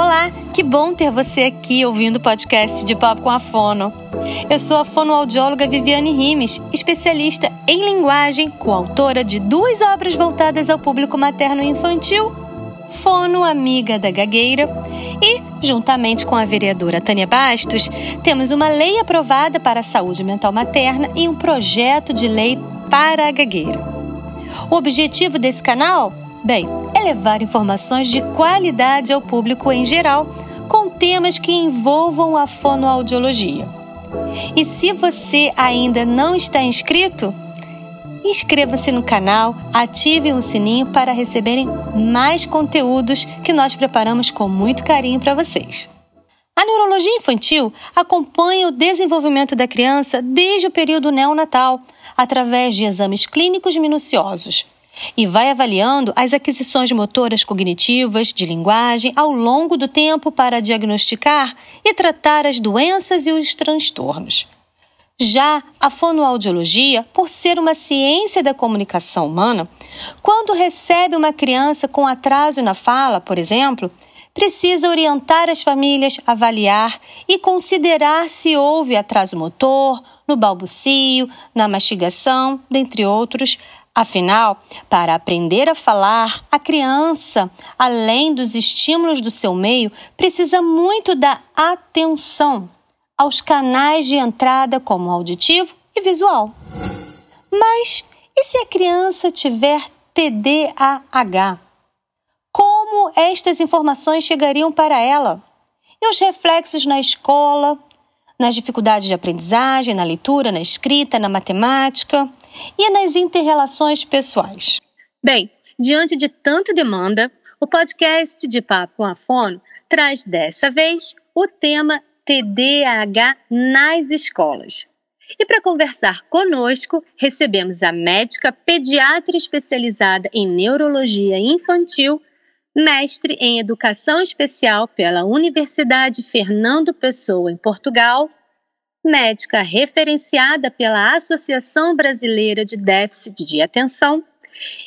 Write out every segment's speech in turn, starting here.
Olá, que bom ter você aqui ouvindo o podcast de Papo com a Fono. Eu sou a fonoaudióloga Viviane Rimes, especialista em linguagem, coautora de duas obras voltadas ao público materno e infantil, Fono Amiga da Gagueira, e, juntamente com a vereadora Tânia Bastos, temos uma lei aprovada para a saúde mental materna e um projeto de lei para a gagueira. O objetivo desse canal? Bem, é levar informações de qualidade ao público em geral, com temas que envolvam a fonoaudiologia. E se você ainda não está inscrito, inscreva-se no canal, ative o sininho para receberem mais conteúdos que nós preparamos com muito carinho para vocês. A neurologia infantil acompanha o desenvolvimento da criança desde o período neonatal, através de exames clínicos minuciosos e vai avaliando as aquisições motoras cognitivas de linguagem ao longo do tempo para diagnosticar e tratar as doenças e os transtornos. Já a fonoaudiologia, por ser uma ciência da comunicação humana, quando recebe uma criança com atraso na fala, por exemplo, precisa orientar as famílias, avaliar e considerar se houve atraso motor, no balbucio, na mastigação, dentre outros, Afinal, para aprender a falar, a criança, além dos estímulos do seu meio, precisa muito da atenção aos canais de entrada, como auditivo e visual. Mas e se a criança tiver TDAH? Como estas informações chegariam para ela? E os reflexos na escola, nas dificuldades de aprendizagem, na leitura, na escrita, na matemática? E nas interrelações pessoais. Bem, diante de tanta demanda, o podcast de Papo com a Fono traz dessa vez o tema TDAH nas escolas. E para conversar conosco, recebemos a médica pediatra especializada em neurologia infantil, mestre em educação especial pela Universidade Fernando Pessoa, em Portugal, médica referenciada pela Associação Brasileira de Déficit de Atenção,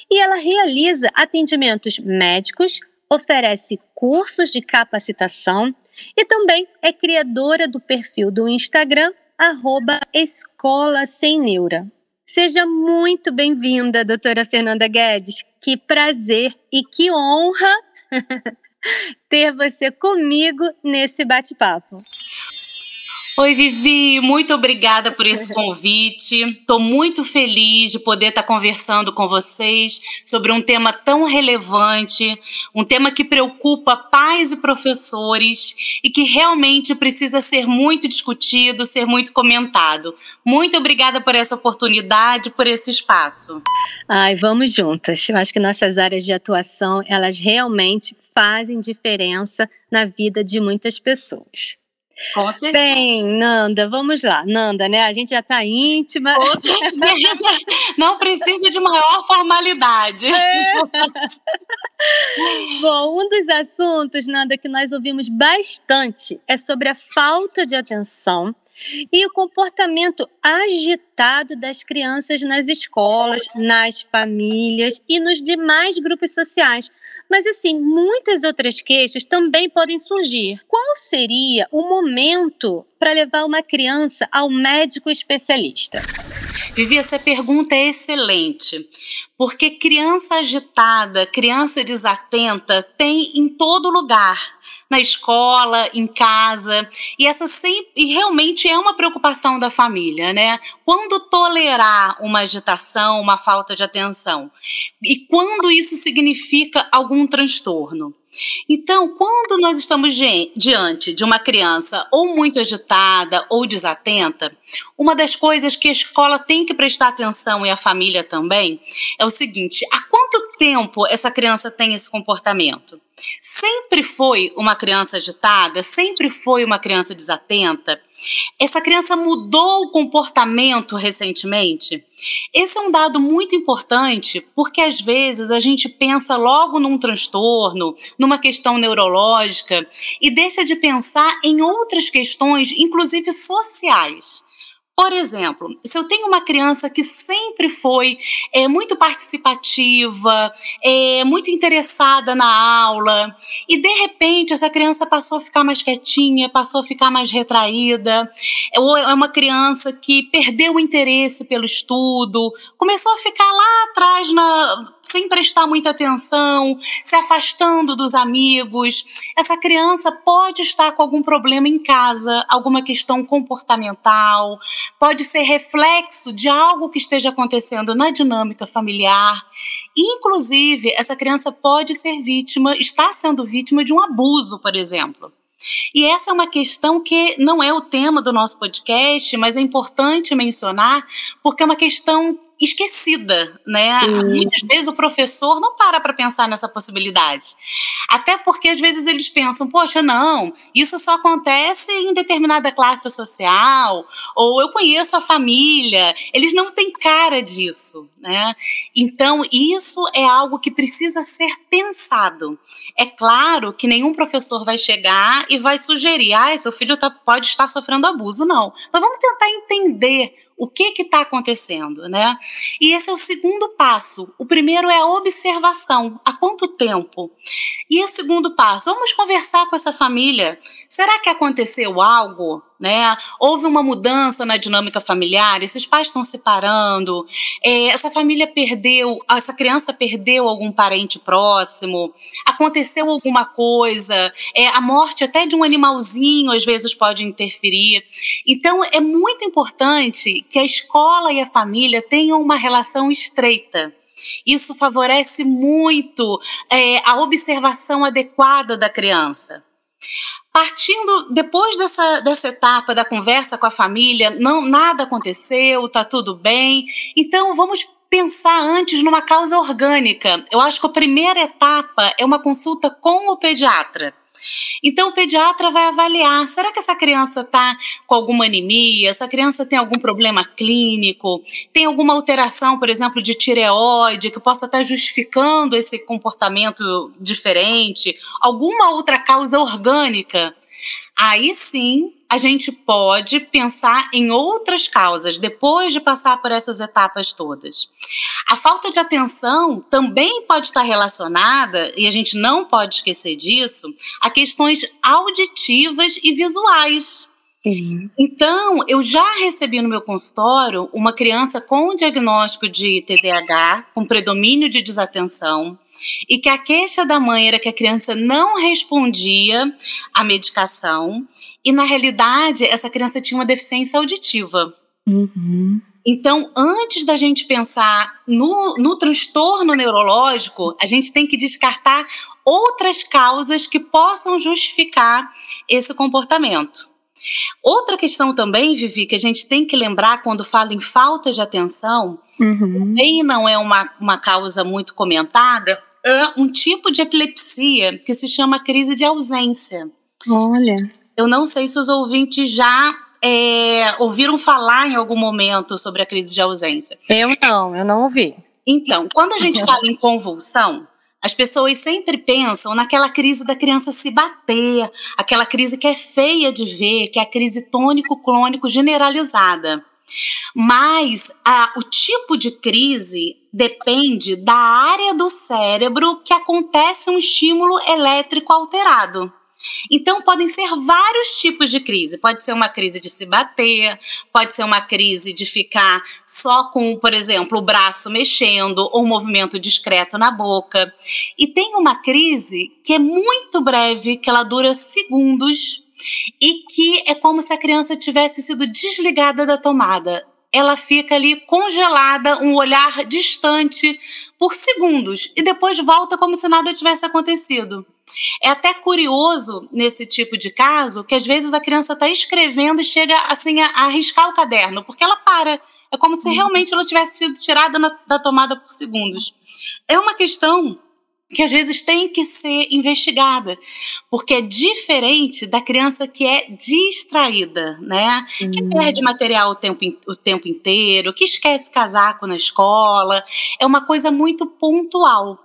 e ela realiza atendimentos médicos, oferece cursos de capacitação e também é criadora do perfil do Instagram arroba Escola Sem Neura. Seja muito bem-vinda, doutora Fernanda Guedes. Que prazer e que honra ter você comigo nesse bate-papo. Oi, Vivi, muito obrigada por esse convite. Estou muito feliz de poder estar conversando com vocês sobre um tema tão relevante, um tema que preocupa pais e professores e que realmente precisa ser muito discutido, ser muito comentado. Muito obrigada por essa oportunidade, por esse espaço. Ai, vamos juntas. Eu acho que nossas áreas de atuação, elas realmente fazem diferença na vida de muitas pessoas. Com certeza. Bem, Nanda, vamos lá. Nanda, né? A gente já está íntima. Com certeza. Não precisa de maior formalidade. É. Bom, um dos assuntos, Nanda, que nós ouvimos bastante é sobre a falta de atenção e o comportamento agitado das crianças nas escolas, nas famílias e nos demais grupos sociais. Mas, assim, muitas outras queixas também podem surgir. Qual seria o momento para levar uma criança ao médico especialista? Vivi, essa pergunta é excelente, porque criança agitada, criança desatenta tem em todo lugar na escola, em casa, e essa sempre, e realmente é uma preocupação da família, né? Quando tolerar uma agitação, uma falta de atenção, e quando isso significa algum transtorno. Então, quando nós estamos diante de uma criança ou muito agitada ou desatenta, uma das coisas que a escola tem que prestar atenção e a família também é o seguinte: há quanto tempo essa criança tem esse comportamento? Sempre foi uma criança agitada? Sempre foi uma criança desatenta? Essa criança mudou o comportamento recentemente? Esse é um dado muito importante porque às vezes a gente pensa logo num transtorno, numa questão neurológica e deixa de pensar em outras questões, inclusive sociais. Por exemplo, se eu tenho uma criança que sempre foi é, muito participativa, é, muito interessada na aula, e de repente essa criança passou a ficar mais quietinha, passou a ficar mais retraída, ou é uma criança que perdeu o interesse pelo estudo, começou a ficar lá atrás na sem prestar muita atenção, se afastando dos amigos. Essa criança pode estar com algum problema em casa, alguma questão comportamental, pode ser reflexo de algo que esteja acontecendo na dinâmica familiar. Inclusive, essa criança pode ser vítima, está sendo vítima de um abuso, por exemplo. E essa é uma questão que não é o tema do nosso podcast, mas é importante mencionar, porque é uma questão esquecida, né? Muitas vezes o professor não para para pensar nessa possibilidade. Até porque às vezes eles pensam, poxa, não, isso só acontece em determinada classe social, ou eu conheço a família. Eles não têm cara disso, né? Então, isso é algo que precisa ser pensado. É claro que nenhum professor vai chegar e vai sugerir, ah, seu filho tá, pode estar sofrendo abuso, não. Mas vamos tentar entender o que está acontecendo, né? E esse é o segundo passo. O primeiro é a observação. Há quanto tempo? E o segundo passo, vamos conversar com essa família. Será que aconteceu algo? Né? Houve uma mudança na dinâmica familiar, esses pais estão separando, é, essa família perdeu, essa criança perdeu algum parente próximo, aconteceu alguma coisa, é, a morte até de um animalzinho às vezes pode interferir. Então é muito importante que a escola e a família tenham uma relação estreita. Isso favorece muito é, a observação adequada da criança. Partindo depois dessa, dessa etapa da conversa com a família, não nada aconteceu, tá tudo bem. Então vamos pensar antes numa causa orgânica. Eu acho que a primeira etapa é uma consulta com o pediatra. Então, o pediatra vai avaliar: será que essa criança está com alguma anemia? Essa criança tem algum problema clínico? Tem alguma alteração, por exemplo, de tireoide que possa estar tá justificando esse comportamento diferente? Alguma outra causa orgânica? Aí sim a gente pode pensar em outras causas depois de passar por essas etapas todas. A falta de atenção também pode estar relacionada, e a gente não pode esquecer disso, a questões auditivas e visuais. Sim. Então, eu já recebi no meu consultório uma criança com diagnóstico de TDAH, com predomínio de desatenção, e que a queixa da mãe era que a criança não respondia à medicação, e na realidade essa criança tinha uma deficiência auditiva. Uhum. Então, antes da gente pensar no, no transtorno neurológico, a gente tem que descartar outras causas que possam justificar esse comportamento. Outra questão também, Vivi, que a gente tem que lembrar quando fala em falta de atenção, uhum. também não é uma, uma causa muito comentada, é um tipo de epilepsia que se chama crise de ausência. Olha. Eu não sei se os ouvintes já é, ouviram falar em algum momento sobre a crise de ausência. Eu não, eu não ouvi. Então, quando a gente fala em convulsão, as pessoas sempre pensam naquela crise da criança se bater, aquela crise que é feia de ver, que é a crise tônico-clônico generalizada. Mas a, o tipo de crise depende da área do cérebro que acontece um estímulo elétrico alterado. Então, podem ser vários tipos de crise. Pode ser uma crise de se bater, pode ser uma crise de ficar só com, por exemplo, o braço mexendo ou um movimento discreto na boca. E tem uma crise que é muito breve, que ela dura segundos e que é como se a criança tivesse sido desligada da tomada. Ela fica ali congelada, um olhar distante por segundos e depois volta como se nada tivesse acontecido. É até curioso nesse tipo de caso que às vezes a criança está escrevendo e chega assim a, a arriscar o caderno, porque ela para. É como se uhum. realmente ela tivesse sido tirada na, da tomada por segundos. É uma questão que às vezes tem que ser investigada, porque é diferente da criança que é distraída, né? Uhum. Que perde material o tempo, o tempo inteiro, que esquece casaco na escola. É uma coisa muito pontual.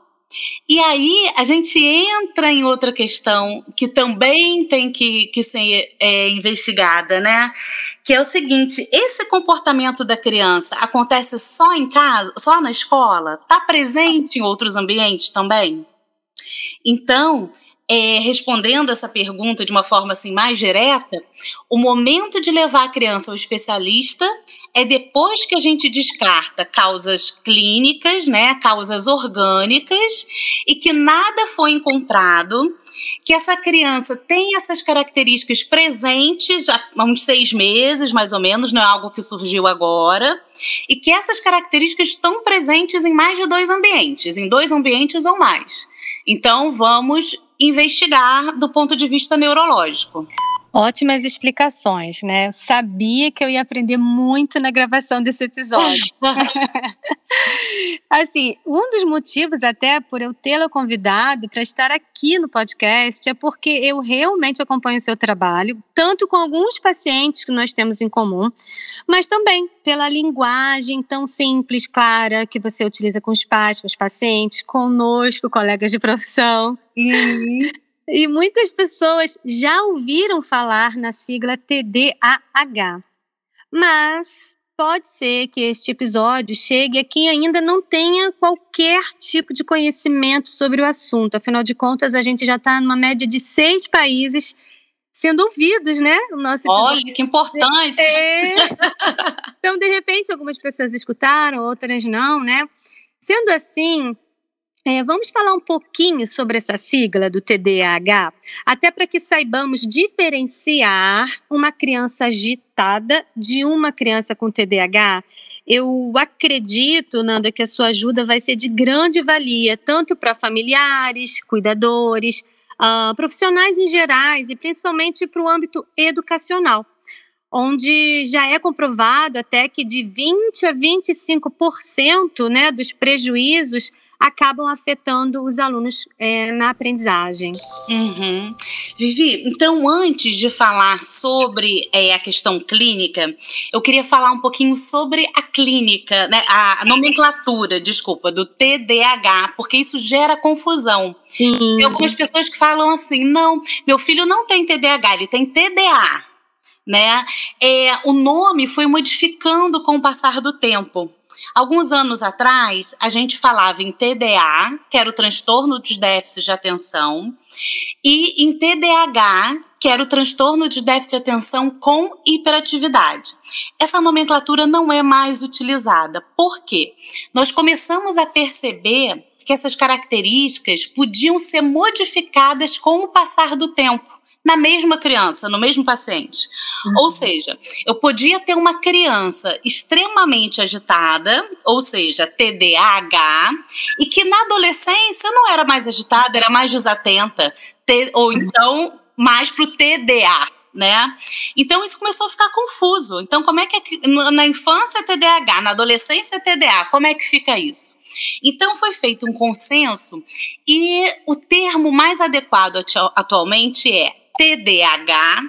E aí a gente entra em outra questão que também tem que, que ser é, investigada, né? Que é o seguinte: esse comportamento da criança acontece só em casa, só na escola? Está presente em outros ambientes também? Então, é, respondendo essa pergunta de uma forma assim mais direta, o momento de levar a criança ao especialista é depois que a gente descarta causas clínicas, né, causas orgânicas, e que nada foi encontrado, que essa criança tem essas características presentes há uns seis meses, mais ou menos, não é algo que surgiu agora, e que essas características estão presentes em mais de dois ambientes, em dois ambientes ou mais. Então, vamos investigar do ponto de vista neurológico. Ótimas explicações, né? Sabia que eu ia aprender muito na gravação desse episódio. assim, um dos motivos até por eu tê-la convidado para estar aqui no podcast é porque eu realmente acompanho o seu trabalho, tanto com alguns pacientes que nós temos em comum, mas também pela linguagem tão simples, clara, que você utiliza com os pais, com os pacientes, conosco, colegas de profissão. Uhum. E muitas pessoas já ouviram falar na sigla TDAH. Mas pode ser que este episódio chegue a quem ainda não tenha qualquer tipo de conhecimento sobre o assunto. Afinal de contas, a gente já está numa média de seis países sendo ouvidos, né? O nosso episódio. Olha, que importante! É. Então, de repente, algumas pessoas escutaram, outras não, né? Sendo assim, é, vamos falar um pouquinho sobre essa sigla do TDAH, até para que saibamos diferenciar uma criança agitada de uma criança com TDAH. Eu acredito, Nanda, que a sua ajuda vai ser de grande valia, tanto para familiares, cuidadores, uh, profissionais em gerais e principalmente para o âmbito educacional onde já é comprovado até que de 20 a 25% né, dos prejuízos acabam afetando os alunos é, na aprendizagem. Uhum. Vivi, então antes de falar sobre é, a questão clínica, eu queria falar um pouquinho sobre a clínica, né, a nomenclatura, desculpa, do TDAH, porque isso gera confusão. Sim. Tem algumas pessoas que falam assim: não, meu filho não tem TDAH, ele tem TDA. Né? É, o nome foi modificando com o passar do tempo. Alguns anos atrás, a gente falava em TDA, que era o transtorno de déficit de atenção, e em TDAH, que era o transtorno de déficit de atenção com hiperatividade. Essa nomenclatura não é mais utilizada. Por quê? Nós começamos a perceber que essas características podiam ser modificadas com o passar do tempo na mesma criança, no mesmo paciente. Uhum. Ou seja, eu podia ter uma criança extremamente agitada, ou seja, TDAH, e que na adolescência não era mais agitada, era mais desatenta, ou então mais para o TDA, né? Então isso começou a ficar confuso. Então, como é que é, na infância é TDAH, na adolescência é TDA, como é que fica isso? Então foi feito um consenso e o termo mais adequado atualmente é TDAH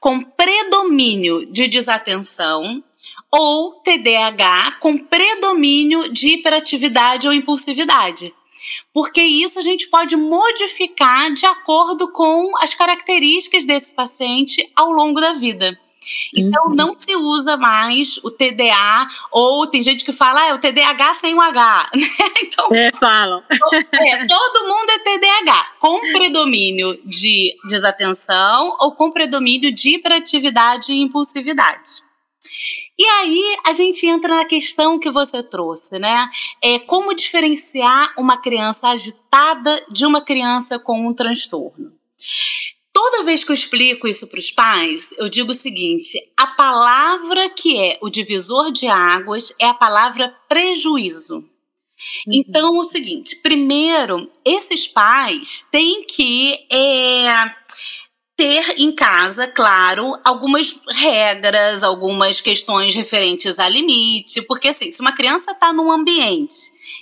com predomínio de desatenção ou TDAH com predomínio de hiperatividade ou impulsividade. Porque isso a gente pode modificar de acordo com as características desse paciente ao longo da vida. Então uhum. não se usa mais o TDA, ou tem gente que fala, ah, é o TDAH sem o H, né? Então, é, falam. É, todo mundo é TDAH, com predomínio de desatenção ou com predomínio de hiperatividade e impulsividade. E aí a gente entra na questão que você trouxe, né? É como diferenciar uma criança agitada de uma criança com um transtorno. Toda vez que eu explico isso para os pais, eu digo o seguinte: a palavra que é o divisor de águas é a palavra prejuízo. Uhum. Então, é o seguinte: primeiro, esses pais têm que é, ter em casa, claro, algumas regras, algumas questões referentes a limite, porque assim, se uma criança está num ambiente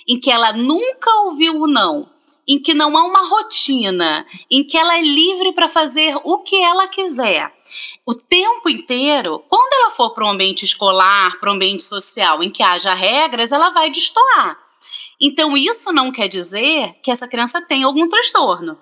em que ela nunca ouviu o não, em que não há uma rotina, em que ela é livre para fazer o que ela quiser. O tempo inteiro, quando ela for para um ambiente escolar, para um ambiente social em que haja regras, ela vai destoar. Então, isso não quer dizer que essa criança tem algum transtorno.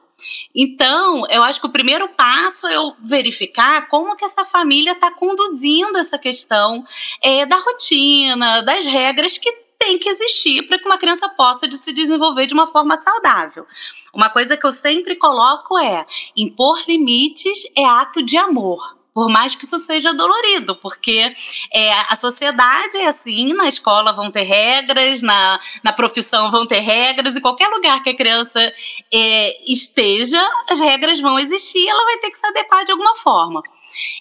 Então, eu acho que o primeiro passo é eu verificar como que essa família está conduzindo essa questão é, da rotina, das regras que tem que existir para que uma criança possa se desenvolver de uma forma saudável. Uma coisa que eu sempre coloco é: impor limites é ato de amor. Por mais que isso seja dolorido, porque é, a sociedade é assim, na escola vão ter regras, na, na profissão vão ter regras, em qualquer lugar que a criança é, esteja, as regras vão existir, ela vai ter que se adequar de alguma forma.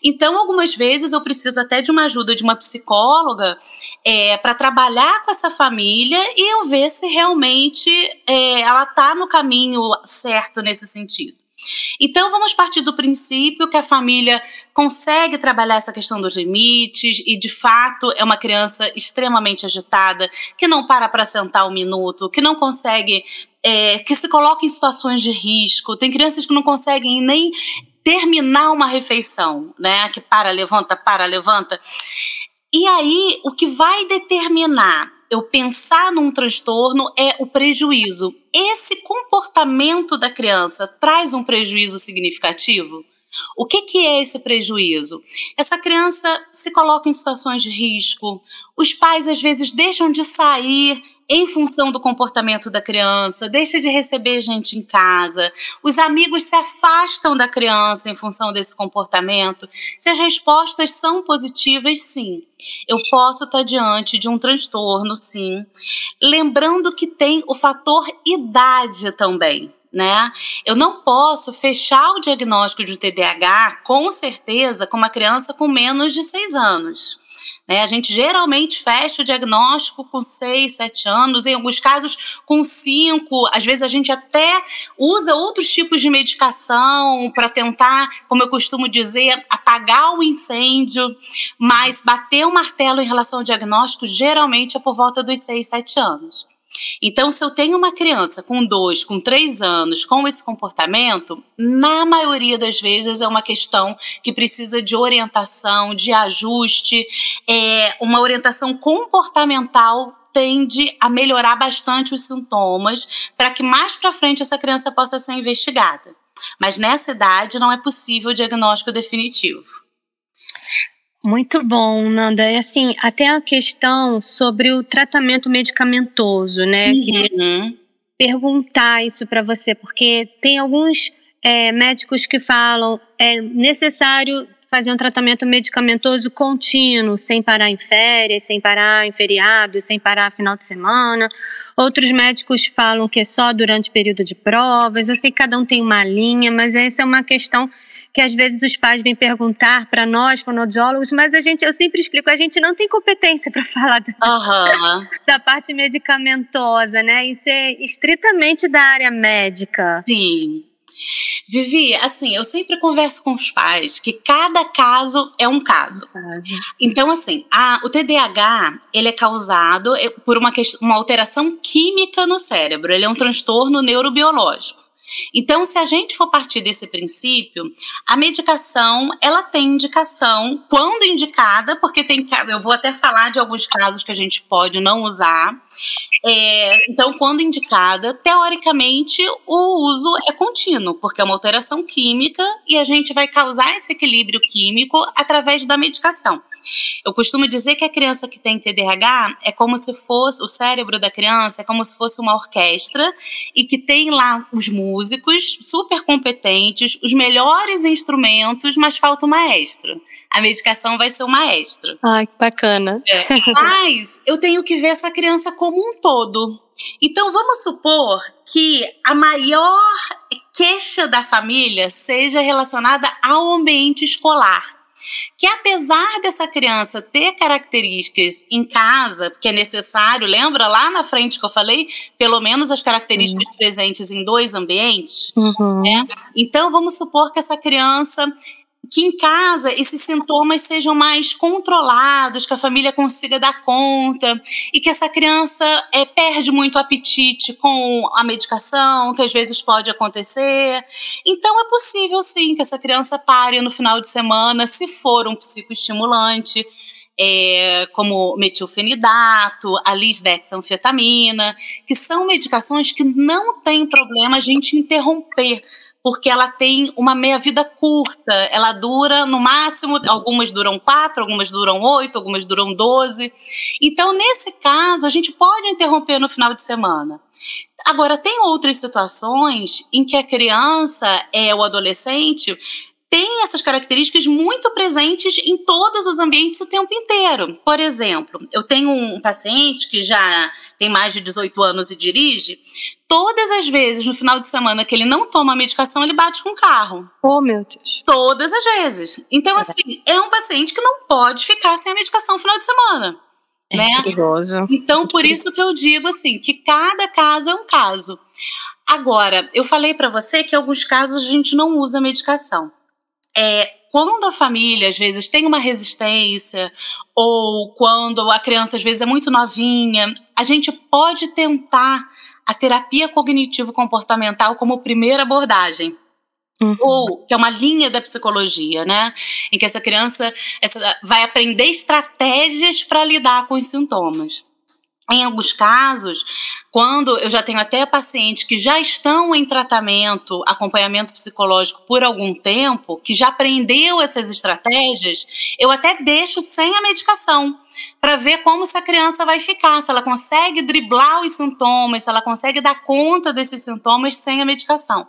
Então, algumas vezes eu preciso até de uma ajuda de uma psicóloga é, para trabalhar com essa família e eu ver se realmente é, ela está no caminho certo nesse sentido. Então, vamos partir do princípio que a família consegue trabalhar essa questão dos limites e, de fato, é uma criança extremamente agitada, que não para para sentar um minuto, que não consegue, é, que se coloca em situações de risco. Tem crianças que não conseguem nem terminar uma refeição, né? Que para, levanta, para, levanta. E aí, o que vai determinar eu pensar num transtorno é o prejuízo. Esse comportamento da criança traz um prejuízo significativo? O que, que é esse prejuízo? Essa criança se coloca em situações de risco, os pais às vezes deixam de sair em função do comportamento da criança, deixa de receber gente em casa, os amigos se afastam da criança em função desse comportamento. Se as respostas são positivas, sim. Eu posso estar diante de um transtorno, sim. Lembrando que tem o fator idade também. Né? Eu não posso fechar o diagnóstico de TDAH com certeza com uma criança com menos de seis anos. Né? A gente geralmente fecha o diagnóstico com 6, 7 anos, em alguns casos com 5. Às vezes a gente até usa outros tipos de medicação para tentar, como eu costumo dizer, apagar o incêndio, mas bater o martelo em relação ao diagnóstico geralmente é por volta dos 6, 7 anos. Então, se eu tenho uma criança com dois, com três anos, com esse comportamento, na maioria das vezes é uma questão que precisa de orientação, de ajuste, é, uma orientação comportamental tende a melhorar bastante os sintomas para que mais para frente essa criança possa ser investigada. Mas nessa idade não é possível o diagnóstico definitivo. Muito bom, Nanda. E assim, até a questão sobre o tratamento medicamentoso, né? Uhum. perguntar isso para você, porque tem alguns é, médicos que falam é necessário fazer um tratamento medicamentoso contínuo, sem parar em férias, sem parar em feriado, sem parar final de semana. Outros médicos falam que é só durante período de provas. Eu sei que cada um tem uma linha, mas essa é uma questão que às vezes os pais vêm perguntar para nós, fonoaudiólogos, mas a gente, eu sempre explico, a gente não tem competência para falar da, uhum. da, parte medicamentosa, né? Isso é estritamente da área médica. Sim. Vivi, assim, eu sempre converso com os pais que cada caso é um caso. Então, assim, a, o TDAH, ele é causado eh, por uma, uma alteração química no cérebro. Ele é um transtorno neurobiológico. Então, se a gente for partir desse princípio, a medicação, ela tem indicação quando indicada, porque tem, eu vou até falar de alguns casos que a gente pode não usar. É, então, quando indicada, teoricamente, o uso é contínuo, porque é uma alteração química e a gente vai causar esse equilíbrio químico através da medicação. Eu costumo dizer que a criança que tem TDAH é como se fosse, o cérebro da criança é como se fosse uma orquestra e que tem lá os músicos super competentes, os melhores instrumentos, mas falta o maestro. A medicação vai ser o maestro. Ai, que bacana. É. Mas eu tenho que ver essa criança como um todo. Então vamos supor que a maior queixa da família seja relacionada ao ambiente escolar que apesar dessa criança ter características em casa, que é necessário, lembra lá na frente que eu falei, pelo menos as características uhum. presentes em dois ambientes, uhum. né? Então vamos supor que essa criança que em casa esses sintomas sejam mais controlados, que a família consiga dar conta e que essa criança é, perde muito apetite com a medicação, que às vezes pode acontecer. Então é possível sim que essa criança pare no final de semana, se for um psicoestimulante. é, como metilfenidato, a lisdexanfetamina, que são medicações que não tem problema a gente interromper porque ela tem uma meia-vida curta. Ela dura, no máximo, algumas duram quatro, algumas duram oito, algumas duram doze. Então, nesse caso, a gente pode interromper no final de semana. Agora, tem outras situações em que a criança é o adolescente tem essas características muito presentes em todos os ambientes o tempo inteiro. Por exemplo, eu tenho um paciente que já tem mais de 18 anos e dirige. Todas as vezes no final de semana que ele não toma a medicação, ele bate com o carro. Oh, meu Deus. Todas as vezes. Então, é. assim, é um paciente que não pode ficar sem a medicação no final de semana. É né? perigoso. Então, por isso que eu digo assim, que cada caso é um caso. Agora, eu falei para você que em alguns casos a gente não usa medicação é, quando a família às vezes tem uma resistência ou quando a criança às vezes é muito novinha, a gente pode tentar a terapia cognitivo comportamental como primeira abordagem. Uhum. Ou que é uma linha da psicologia, né? Em que essa criança essa, vai aprender estratégias para lidar com os sintomas. Em alguns casos, quando eu já tenho até pacientes que já estão em tratamento, acompanhamento psicológico por algum tempo, que já aprendeu essas estratégias, eu até deixo sem a medicação, para ver como essa criança vai ficar, se ela consegue driblar os sintomas, se ela consegue dar conta desses sintomas sem a medicação.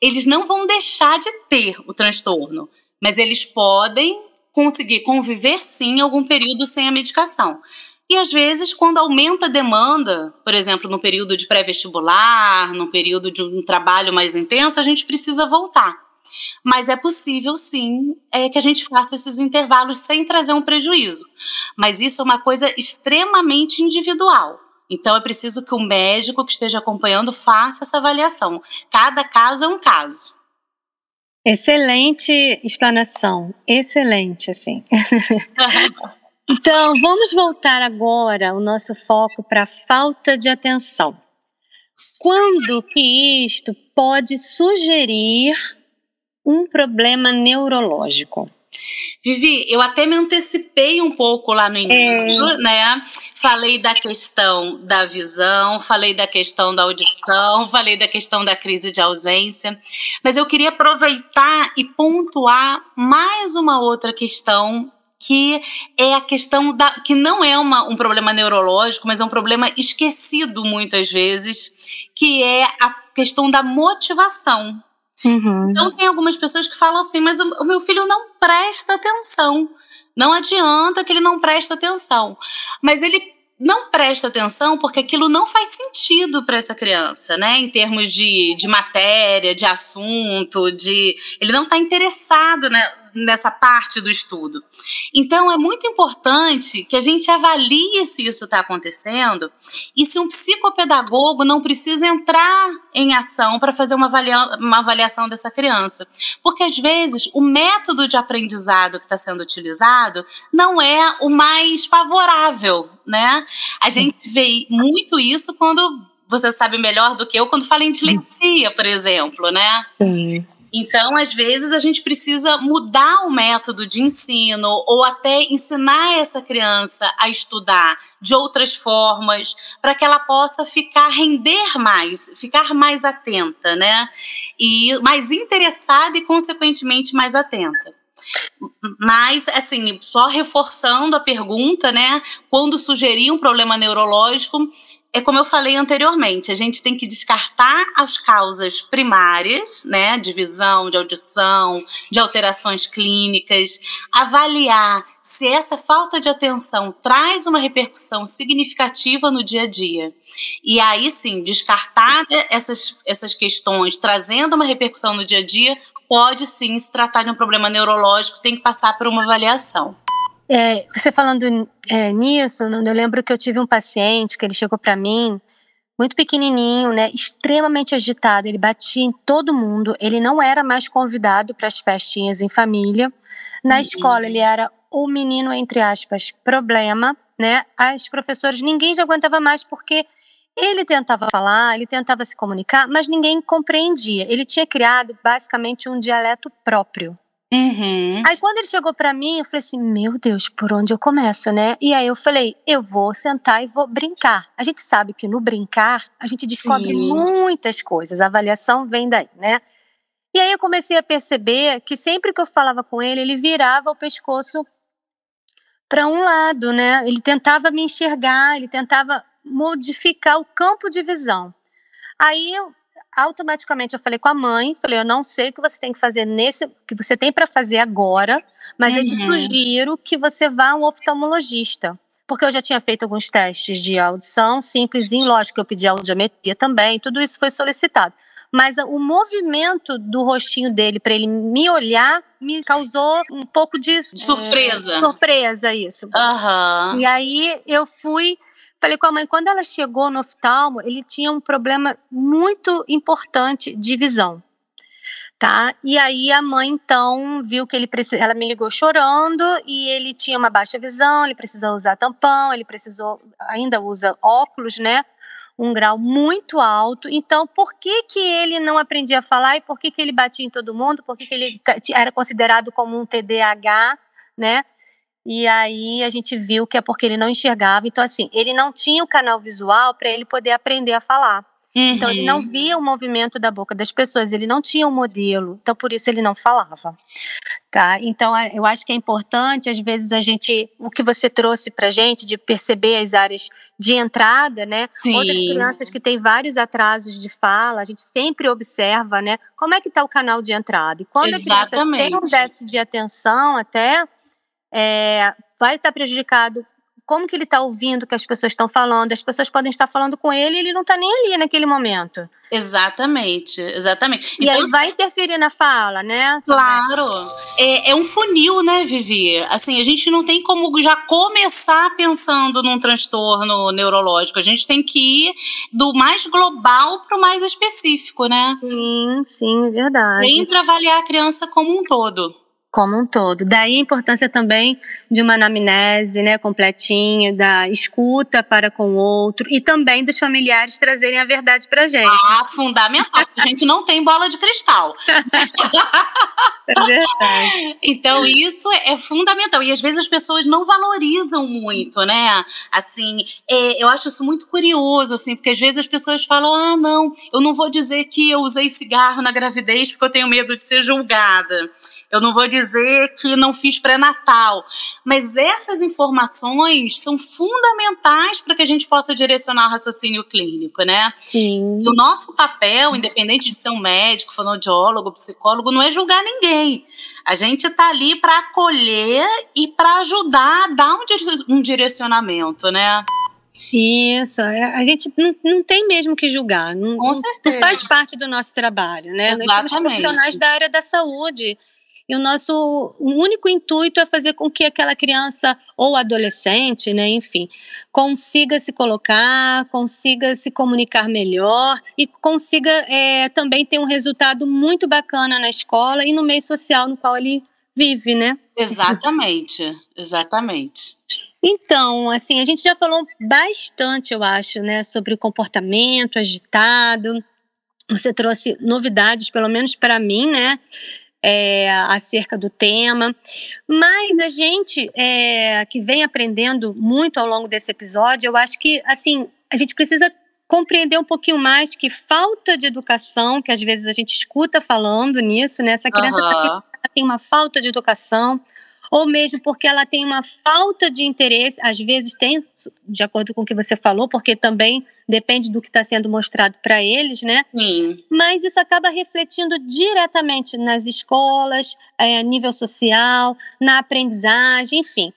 Eles não vão deixar de ter o transtorno, mas eles podem conseguir conviver sim algum período sem a medicação. E às vezes, quando aumenta a demanda, por exemplo, no período de pré-vestibular, no período de um trabalho mais intenso, a gente precisa voltar. Mas é possível, sim, é, que a gente faça esses intervalos sem trazer um prejuízo. Mas isso é uma coisa extremamente individual. Então é preciso que o médico que esteja acompanhando faça essa avaliação. Cada caso é um caso. Excelente explanação, excelente, assim. Então, vamos voltar agora o nosso foco para a falta de atenção. Quando que isto pode sugerir um problema neurológico? Vivi, eu até me antecipei um pouco lá no início, é. né? Falei da questão da visão, falei da questão da audição, falei da questão da crise de ausência, mas eu queria aproveitar e pontuar mais uma outra questão que é a questão da que não é uma, um problema neurológico, mas é um problema esquecido muitas vezes, que é a questão da motivação. Uhum. Então tem algumas pessoas que falam assim, mas o, o meu filho não presta atenção. Não adianta que ele não presta atenção. Mas ele não presta atenção porque aquilo não faz sentido para essa criança, né? Em termos de, de matéria, de assunto, de. Ele não está interessado né, nessa parte do estudo. Então, é muito importante que a gente avalie se isso está acontecendo e se um psicopedagogo não precisa entrar em ação para fazer uma, avalia uma avaliação dessa criança. Porque, às vezes, o método de aprendizado que está sendo utilizado não é o mais favorável, né? A gente vê muito isso quando você sabe melhor do que eu quando fala em dislexia, por exemplo, né? Sim. Então, às vezes, a gente precisa mudar o método de ensino ou até ensinar essa criança a estudar de outras formas para que ela possa ficar render mais, ficar mais atenta, né? E mais interessada e, consequentemente, mais atenta. Mas, assim, só reforçando a pergunta, né? Quando sugerir um problema neurológico, é como eu falei anteriormente, a gente tem que descartar as causas primárias, né, de visão, de audição, de alterações clínicas, avaliar se essa falta de atenção traz uma repercussão significativa no dia a dia. E aí sim, descartar essas, essas questões, trazendo uma repercussão no dia a dia, pode sim se tratar de um problema neurológico, tem que passar por uma avaliação. É, você falando é, nisso, eu lembro que eu tive um paciente que ele chegou para mim muito pequenininho, né, extremamente agitado, ele batia em todo mundo, ele não era mais convidado para as festinhas em família. Na uhum. escola ele era o menino entre aspas problema, né? As professoras ninguém já aguentava mais porque ele tentava falar, ele tentava se comunicar, mas ninguém compreendia. Ele tinha criado basicamente um dialeto próprio Uhum. Aí quando ele chegou para mim, eu falei assim: "Meu Deus, por onde eu começo, né?" E aí eu falei: "Eu vou sentar e vou brincar". A gente sabe que no brincar a gente descobre Sim. muitas coisas. A avaliação vem daí, né? E aí eu comecei a perceber que sempre que eu falava com ele, ele virava o pescoço para um lado, né? Ele tentava me enxergar, ele tentava modificar o campo de visão. Aí eu automaticamente eu falei com a mãe, falei, eu não sei o que você tem que fazer nesse, que você tem para fazer agora, mas eu te Uhum. sugiro que você vá a um oftalmologista. Porque eu já tinha feito alguns testes de audição, simplesinho, lógico que eu pedi audiometria também, tudo isso foi solicitado. Mas o movimento do rostinho dele para ele me olhar me causou um pouco de Surpresa. surpresa isso. Aham. E aí eu fui, falei com a mãe, quando ela chegou no oftalmo, ele tinha um problema muito importante de visão. Tá? E aí a mãe então viu que ele precisa, ela me ligou chorando e ele tinha uma baixa visão, ele precisou usar tampão, ele precisou ainda usa óculos, né? Um grau muito alto. Então, por que que ele não aprendia a falar e por que que ele batia em todo mundo? Por que que ele era considerado como um TDAH, né? E aí a gente viu que é porque ele não enxergava. Então, assim, ele não tinha o canal visual para ele poder aprender a falar. Então, ele não Uhum. via o movimento da boca das pessoas, ele não tinha um modelo. Então, por isso ele não falava. Tá? Então, eu acho que é importante, às vezes, a gente. O que você trouxe pra gente, de perceber as áreas de entrada, né? Outras Sim. crianças que têm vários atrasos de fala, a gente sempre observa, né? Como é que está o canal de entrada. E quando a criança tem um Exatamente. déficit de atenção, até é, vai estar prejudicado. Como que ele está ouvindo o que as pessoas estão falando? As pessoas podem estar falando com ele e ele não está nem ali naquele momento. Exatamente, exatamente. E Então, aí vai interferir na fala, né? Claro, é, é um funil, né, Vivi? Assim, a gente não tem como já começar pensando num transtorno neurológico. A gente tem que ir do mais global para o mais específico, né? Sim, sim, verdade. Sempre avaliar a criança como um todo. Como um todo. Daí a importância também de uma anamnese, né, completinha, da escuta para com o outro e também dos familiares trazerem a verdade pra gente. Ah, fundamental. A gente não tem bola de cristal. É verdade. Então, isso é fundamental. E às vezes as pessoas não valorizam muito, né? Assim, é, eu acho isso muito curioso, assim, porque às vezes as pessoas falam: ah, não, eu não vou dizer que eu usei cigarro na gravidez porque eu tenho medo de ser julgada. Eu não vou dizer que não fiz pré-natal. Mas essas informações são fundamentais para que a gente possa direcionar o raciocínio clínico, né? Sim. E o nosso papel, independente de ser um médico, fonoaudiólogo, psicólogo, não é julgar ninguém. A gente está ali para acolher e para ajudar a dar um, dire- direcionamento, né? Isso, é, a gente não, não tem mesmo que julgar. Não, Com certeza. não faz parte do nosso trabalho, né? Nós somos Exatamente. profissionais da área da saúde. E o nosso único intuito é fazer com que aquela criança ou adolescente, né, enfim, consiga se colocar, consiga se comunicar melhor e consiga é, também ter um resultado muito bacana na escola e no meio social no qual ele vive, né? Exatamente, exatamente. Então, assim, a gente já falou bastante, eu acho, né, sobre o comportamento agitado. Você trouxe novidades, pelo menos para mim, né, é, acerca do tema. Mas a gente é, que vem aprendendo muito ao longo desse episódio, eu acho que, assim, a gente precisa compreender um pouquinho mais que falta de educação, que às vezes a gente escuta falando nisso, né? Essa criança tá Aham. ela tem uma falta de educação, ou mesmo porque ela tem uma falta de interesse, às vezes tem, de acordo com o que você falou, porque também depende do que está sendo mostrado para eles, né? Sim, Mas isso acaba refletindo diretamente nas escolas, eh, nível social, na aprendizagem, enfim.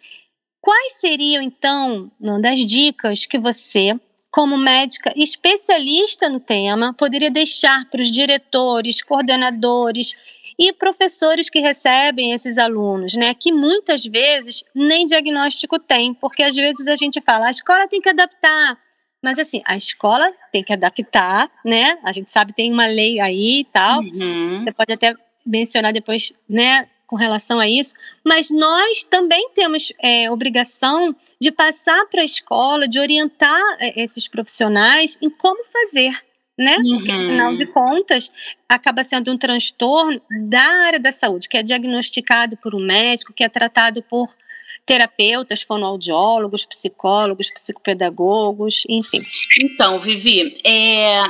Quais seriam, então, uma das dicas que você, como médica especialista no tema, poderia deixar para os diretores, coordenadores e professores que recebem esses alunos, né? Que muitas vezes nem diagnóstico tem, porque às vezes a gente fala, a escola tem que adaptar. Mas assim, a escola tem que adaptar, né? A gente sabe tem uma lei aí e tal. Uhum. Você pode até mencionar depois, né, com relação a isso. Mas nós também temos é, obrigação de passar para a escola, de orientar é, esses profissionais em como fazer, né? Uhum. Porque, afinal de contas, acaba sendo um transtorno da área da saúde, que é diagnosticado por um médico, que é tratado por terapeutas, fonoaudiólogos, psicólogos, psicopedagogos, enfim. Então, Vivi, é,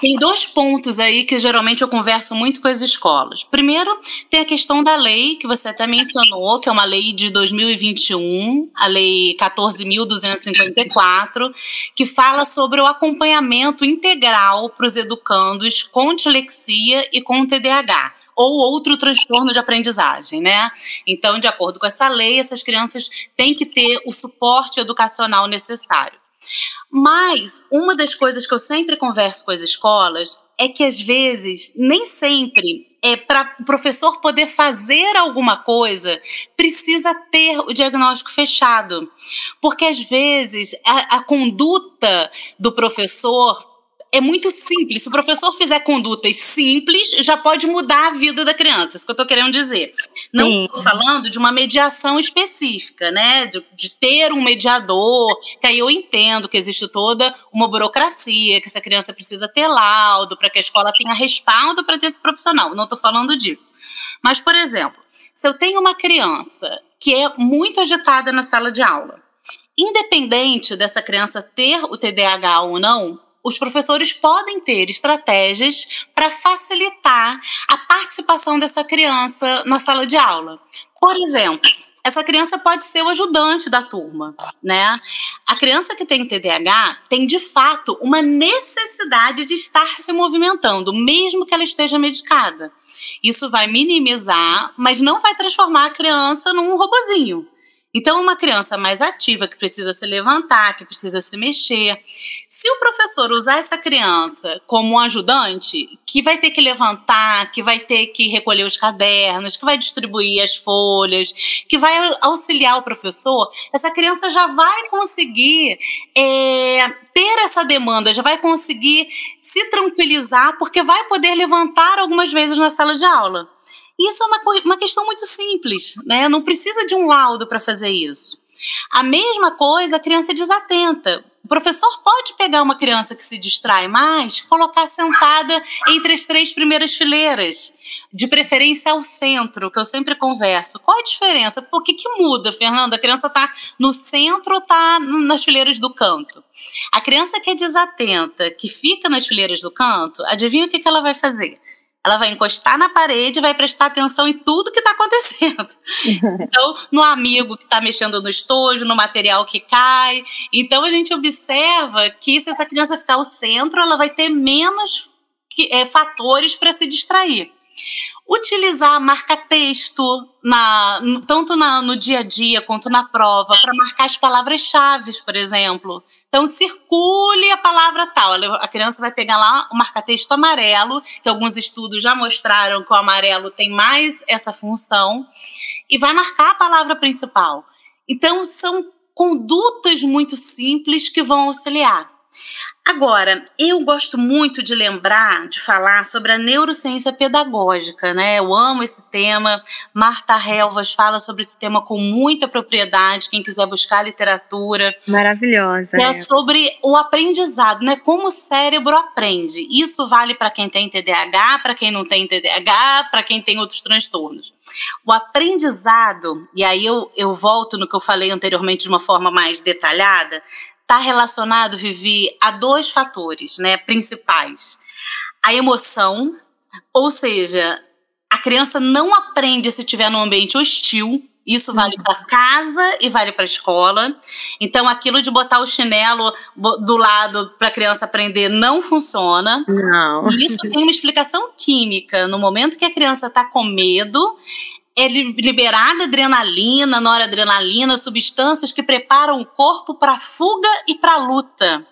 tem dois pontos aí que geralmente eu converso muito com as escolas. Primeiro, tem a questão da lei, que você até mencionou, que é uma lei de 2021, a Lei 14.254, que fala sobre o acompanhamento integral para os educandos com dislexia e com TDAH ou outro transtorno de aprendizagem, né? Então, de acordo com essa lei, essas crianças têm que ter o suporte educacional necessário. Mas uma das coisas que eu sempre converso com as escolas é que às vezes, nem sempre, é para o professor poder fazer alguma coisa, precisa ter o diagnóstico fechado. Porque às vezes a, a conduta do professor é muito simples. Se o professor fizer condutas simples, já pode mudar a vida da criança. Isso que eu estou querendo dizer. Não estou falando de uma mediação específica, né? De, de, ter um mediador, que aí eu entendo que existe toda uma burocracia, que essa criança precisa ter laudo, para que a escola tenha respaldo para ter esse profissional. Não estou falando disso. Mas, por exemplo, se eu tenho uma criança que é muito agitada na sala de aula, independente dessa criança ter o TDAH ou não, os professores podem ter estratégias para facilitar a participação dessa criança na sala de aula. Por exemplo, essa criança pode ser o ajudante da turma, né? A criança que tem TDAH tem de fato uma necessidade de estar se movimentando, mesmo que ela esteja medicada. Isso vai minimizar, mas não vai transformar a criança num robozinho. Então, uma criança mais ativa, que precisa se levantar, que precisa se mexer, se o professor usar essa criança como um ajudante, que vai ter que levantar, que vai ter que recolher os cadernos, que vai distribuir as folhas, que vai auxiliar o professor, essa criança já vai conseguir é, ter essa demanda, já vai conseguir se tranquilizar, porque vai poder levantar algumas vezes na sala de aula. Isso é uma, uma questão muito simples, né? Não precisa de um laudo para fazer isso. A mesma coisa a criança desatenta. O professor pode pegar uma criança que se distrai mais, colocar sentada entre as três primeiras fileiras, de preferência ao centro, que eu sempre converso. Qual a diferença? Por que, que muda, Fernanda? A criança está no centro ou está nas fileiras do canto? A criança que é desatenta, que fica nas fileiras do canto, adivinha o que, que ela vai fazer? Ela vai encostar na parede vai prestar atenção em tudo que está acontecendo. Então, no amigo que está mexendo no estojo, no material que cai. Então, a gente observa que se essa criança ficar ao centro, ela vai ter menos que, é, fatores para se distrair utilizar marca-texto na, tanto na, no dia a dia quanto na prova para marcar as palavras-chave, por exemplo. Então, circule a palavra tal. A criança vai pegar lá o marca-texto amarelo, que alguns estudos já mostraram que o amarelo tem mais essa função, e vai marcar a palavra principal. Então, são condutas muito simples que vão auxiliar. Agora, eu gosto muito de lembrar, de falar sobre a neurociência pedagógica, né? Eu amo esse tema. Marta Helvas fala sobre esse tema com muita propriedade. Quem quiser buscar literatura. Maravilhosa. É, é. sobre o aprendizado, né? Como o cérebro aprende. Isso vale para quem tem TDAH, para quem não tem TDAH, para quem tem outros transtornos. O aprendizado, e aí eu, eu volto no que eu falei anteriormente de uma forma mais detalhada, está relacionado, Vivi, a dois fatores né, principais. A emoção, ou seja, a criança não aprende se estiver num ambiente hostil. Isso vale para casa e vale para escola. Então, aquilo de botar o chinelo do lado para a criança aprender não funciona. Não. Isso tem uma explicação química. No momento que a criança está com medo, é liberada adrenalina, noradrenalina, substâncias que preparam o corpo para fuga e para luta.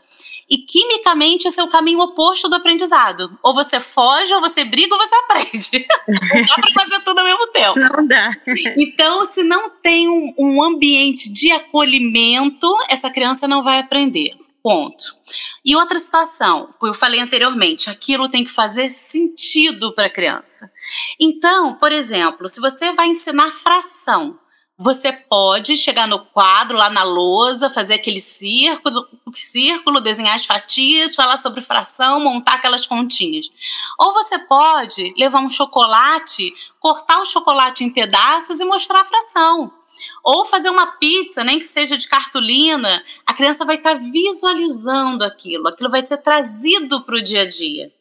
E quimicamente esse é o caminho oposto do aprendizado. Ou você foge, ou você briga, ou você aprende. não dá para fazer tudo ao mesmo tempo. Não dá. Então, se não tem um, um ambiente de acolhimento, essa criança não vai aprender. Ponto. E outra situação, que eu falei anteriormente, aquilo tem que fazer sentido para a criança. Então, por exemplo, se você vai ensinar fração você pode chegar no quadro, lá na lousa, fazer aquele círculo, círculo, desenhar as fatias, falar sobre fração, montar aquelas continhas. Ou você pode levar um chocolate, cortar o chocolate em pedaços e mostrar a fração. Ou fazer uma pizza, nem que seja de cartolina, a criança vai estar tá visualizando aquilo, aquilo vai ser trazido para o dia a dia.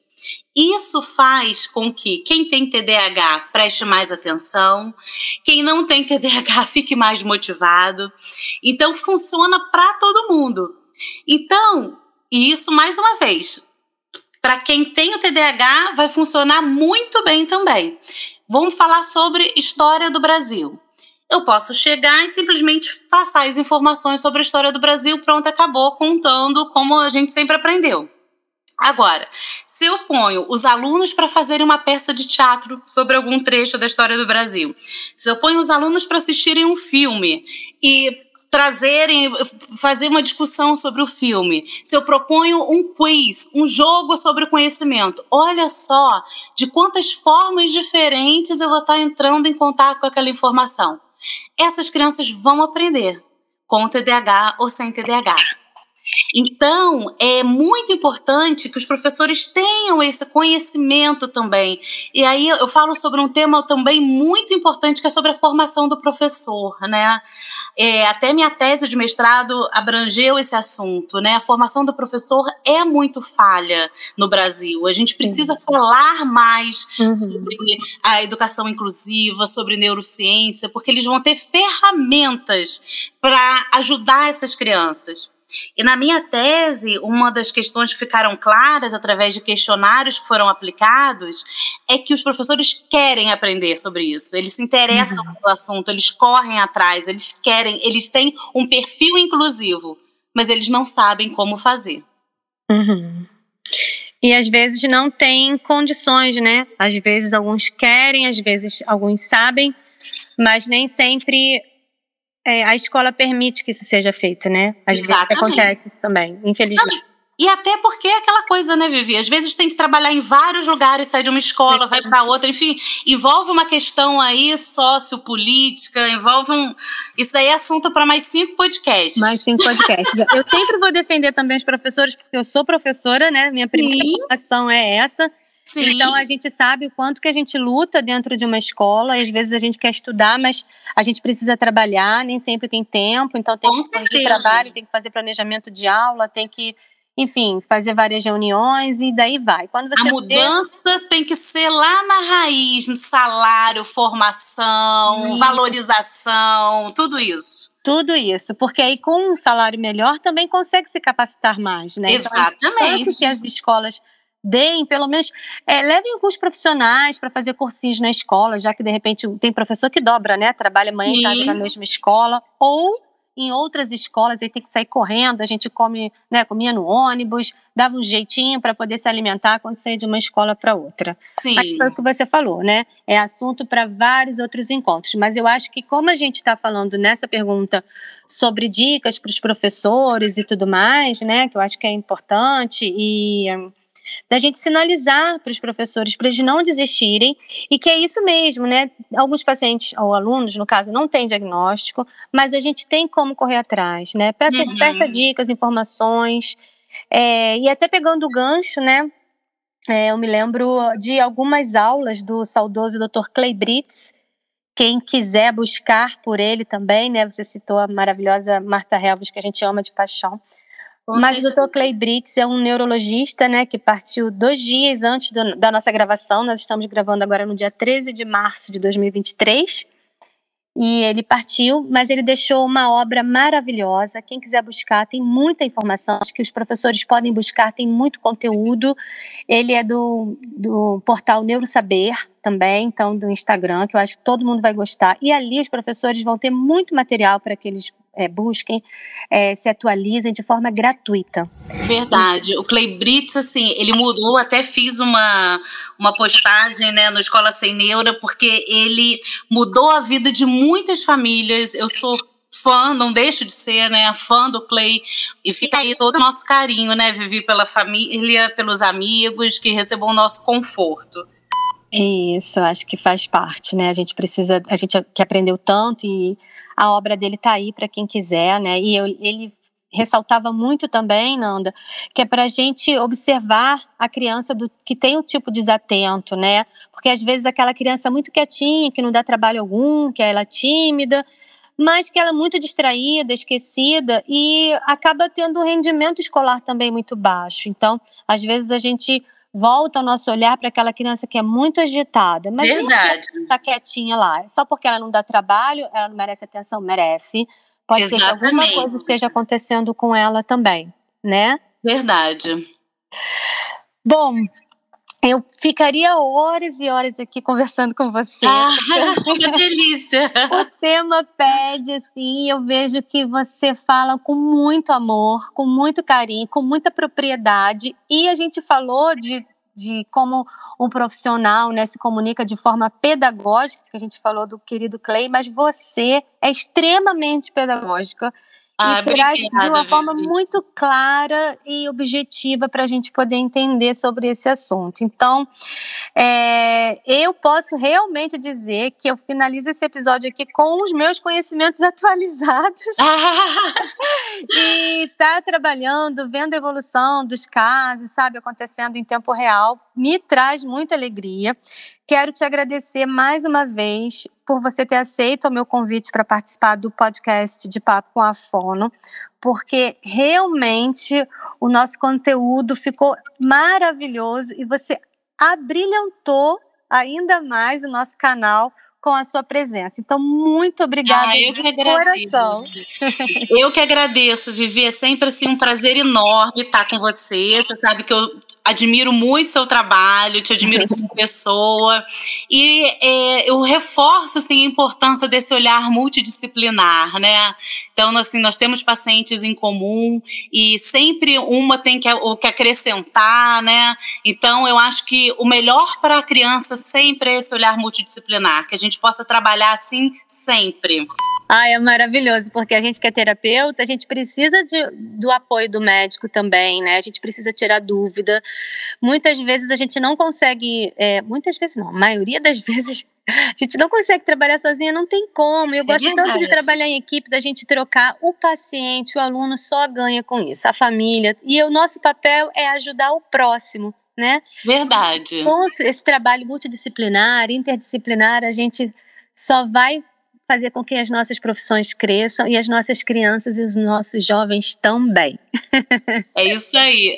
Isso faz com que quem tem TDAH preste mais atenção, quem não tem TDAH fique mais motivado. Então, funciona para todo mundo. Então, e isso mais uma vez, para quem tem o TDAH, vai funcionar muito bem também. Vamos falar sobre história do Brasil. Eu posso chegar e simplesmente passar as informações sobre a história do Brasil, pronto, acabou, contando como a gente sempre aprendeu. Agora, se eu ponho os alunos para fazerem uma peça de teatro sobre algum trecho da história do Brasil, se eu ponho os alunos para assistirem um filme e trazerem, fazer uma discussão sobre o filme, se eu proponho um quiz, um jogo sobre o conhecimento, olha só de quantas formas diferentes eu vou estar entrando em contato com aquela informação. Essas crianças vão aprender com TDAH ou sem TDAH. Então, é muito importante que os professores tenham esse conhecimento também. E aí eu falo sobre um tema também muito importante que é sobre a formação do professor, né? É, até minha tese de mestrado abrangeu esse assunto, né? A formação do professor é muito falha no Brasil. A gente precisa uhum. falar mais uhum. sobre a educação inclusiva, sobre neurociência, porque eles vão ter ferramentas para ajudar essas crianças. E na minha tese, uma das questões que ficaram claras através de questionários que foram aplicados é que os professores querem aprender sobre isso. Eles se interessam uhum. pelo assunto, eles correm atrás, eles querem, eles têm um perfil inclusivo, mas eles não sabem como fazer. Uhum. E às vezes não tem condições, né? Às vezes alguns querem, às vezes alguns sabem, mas nem sempre é, a escola permite que isso seja feito, né? Às Exatamente. vezes acontece isso também, infelizmente. Não, e até porque é aquela coisa, né, Vivi? Às vezes tem que trabalhar em vários lugares, sai de uma escola, vai para outra, enfim, envolve uma questão aí sociopolítica, envolve um. Isso aí é assunto para mais cinco podcasts. Mais cinco podcasts. eu sempre vou defender também os professores, porque eu sou professora, né? Minha primeira formação é essa. Sim. Então a gente sabe o quanto que a gente luta dentro de uma escola, e às vezes a gente quer estudar, mas a gente precisa trabalhar, nem sempre tem tempo, então tem Com que fazer trabalho, tem que fazer planejamento de aula, tem que, enfim, fazer várias reuniões e daí vai. Quando a mudança tem que ser lá na raiz, salário, formação, isso. valorização, tudo isso. Tudo isso, porque aí com um salário melhor também consegue se capacitar mais, né? Exatamente. Então, tanto que as escolas deem, pelo menos, é, levem alguns profissionais para fazer cursinhos na escola, já que de repente tem professor que dobra, né? Trabalha manhã e tarde na mesma escola, ou em outras escolas aí tem que sair correndo, a gente come, né, comia no ônibus, dava um jeitinho para poder se alimentar quando saía de uma escola para outra. Sim. Mas foi o que você falou, né? É assunto para vários outros encontros. Mas eu acho que como a gente está falando nessa pergunta sobre dicas para os professores e tudo mais, né? Que eu acho que é importante e da gente sinalizar para os professores para eles não desistirem e que é isso mesmo, né? Alguns pacientes ou alunos, no caso, não têm diagnóstico, mas a gente tem como correr atrás, né? Peça, uhum. peça dicas, informações é, e até pegando o gancho, né? É, eu me lembro de algumas aulas do saudoso Dr. Clay Brits, quem quiser buscar por ele também, né? Você citou a maravilhosa Marta Helves, que a gente ama de paixão. Mas o Dr. Clay Brits é um neurologista, né, que partiu dois dias antes do, da nossa gravação. Nós estamos gravando agora no dia 13 de março de 2023. E ele partiu, mas ele deixou uma obra maravilhosa. Quem quiser buscar, tem muita informação. Acho que os professores podem buscar, tem muito conteúdo. Ele é do, do portal Neurosaber também, então do Instagram, que eu acho que todo mundo vai gostar. E ali os professores vão ter muito material para que eles é, busquem, é, se atualizem de forma gratuita. Verdade. O Clay Brits, assim, ele mudou, até fiz uma, uma postagem né, no Escola Sem Neura, porque ele mudou a vida de muitas famílias. Eu sou fã, não deixo de ser, né, fã do Clay. E fica aí todo o nosso carinho, né, Vivi, pela família, pelos amigos, que recebam o nosso conforto. Isso, acho que faz parte, né? A gente precisa, a gente que aprendeu tanto e a obra dele está aí para quem quiser, né? E eu, ele ressaltava muito também, Nanda, que é para a gente observar a criança do, que tem o tipo desatento, né? Porque às vezes aquela criança muito quietinha, que não dá trabalho algum, que ela é tímida, mas que ela é muito distraída, esquecida e acaba tendo um rendimento escolar também muito baixo. Então, às vezes a gente volta o nosso olhar para aquela criança que é muito agitada, mas Verdade. está quietinha lá. Só porque ela não dá trabalho, ela não merece atenção, merece. Pode Exatamente. ser que alguma coisa esteja acontecendo com ela também, né? Verdade. Bom, eu ficaria horas e horas aqui conversando com você. Ah, que delícia! o tema pede, assim, eu vejo que você fala com muito amor, com muito carinho, com muita propriedade. E a gente falou de, de como um profissional né, se comunica de forma pedagógica, que a gente falou do querido Clay, mas você é extremamente pedagógica Ah, e traz de obrigada, uma forma muito clara e objetiva para a gente poder entender sobre esse assunto. Então, é, eu posso realmente dizer que eu finalizo esse episódio aqui com os meus conhecimentos atualizados e tá trabalhando, vendo a evolução dos casos, sabe, acontecendo em tempo real, me traz muita alegria. Quero te agradecer mais uma vez por você ter aceito o meu convite para participar do podcast de Papo com a Fono, porque realmente o nosso conteúdo ficou maravilhoso e você abrilhantou ainda mais o nosso canal com a sua presença. Então, muito obrigada Ah, eu de coração. Eu que agradeço, Vivi. É sempre assim um prazer enorme estar com você. Você sabe que eu admiro muito seu trabalho, te admiro como pessoa. E é, eu reforço assim, a importância desse olhar multidisciplinar, né? Então, assim, nós temos pacientes em comum e sempre uma tem que, o que acrescentar, né? Então, eu acho que o melhor para a criança sempre é esse olhar multidisciplinar, que a gente possa trabalhar assim sempre. Ah, é maravilhoso, porque a gente que é terapeuta, a gente precisa de, do apoio do médico também, né? A gente precisa tirar dúvida. Muitas vezes a gente não consegue, é, muitas vezes não, a maioria das vezes a gente não consegue trabalhar sozinha, não tem como. Eu gosto tanto de trabalhar em equipe, da gente trocar. O paciente, o aluno só ganha com isso, a família. E o nosso papel é ajudar o próximo, né? Verdade. com esse trabalho multidisciplinar, interdisciplinar, a gente só vai fazer com que as nossas profissões cresçam e as nossas crianças e os nossos jovens também. É isso aí.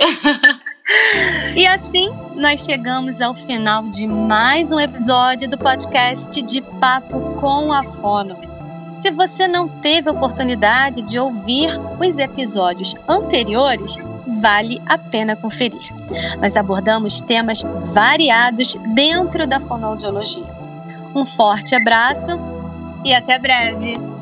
E assim nós chegamos ao final de mais um episódio do podcast de Papo com a Fono. Se você não teve oportunidade de ouvir os episódios anteriores, vale a pena conferir. Nós abordamos temas variados dentro da fonoaudiologia. Um forte abraço e até breve!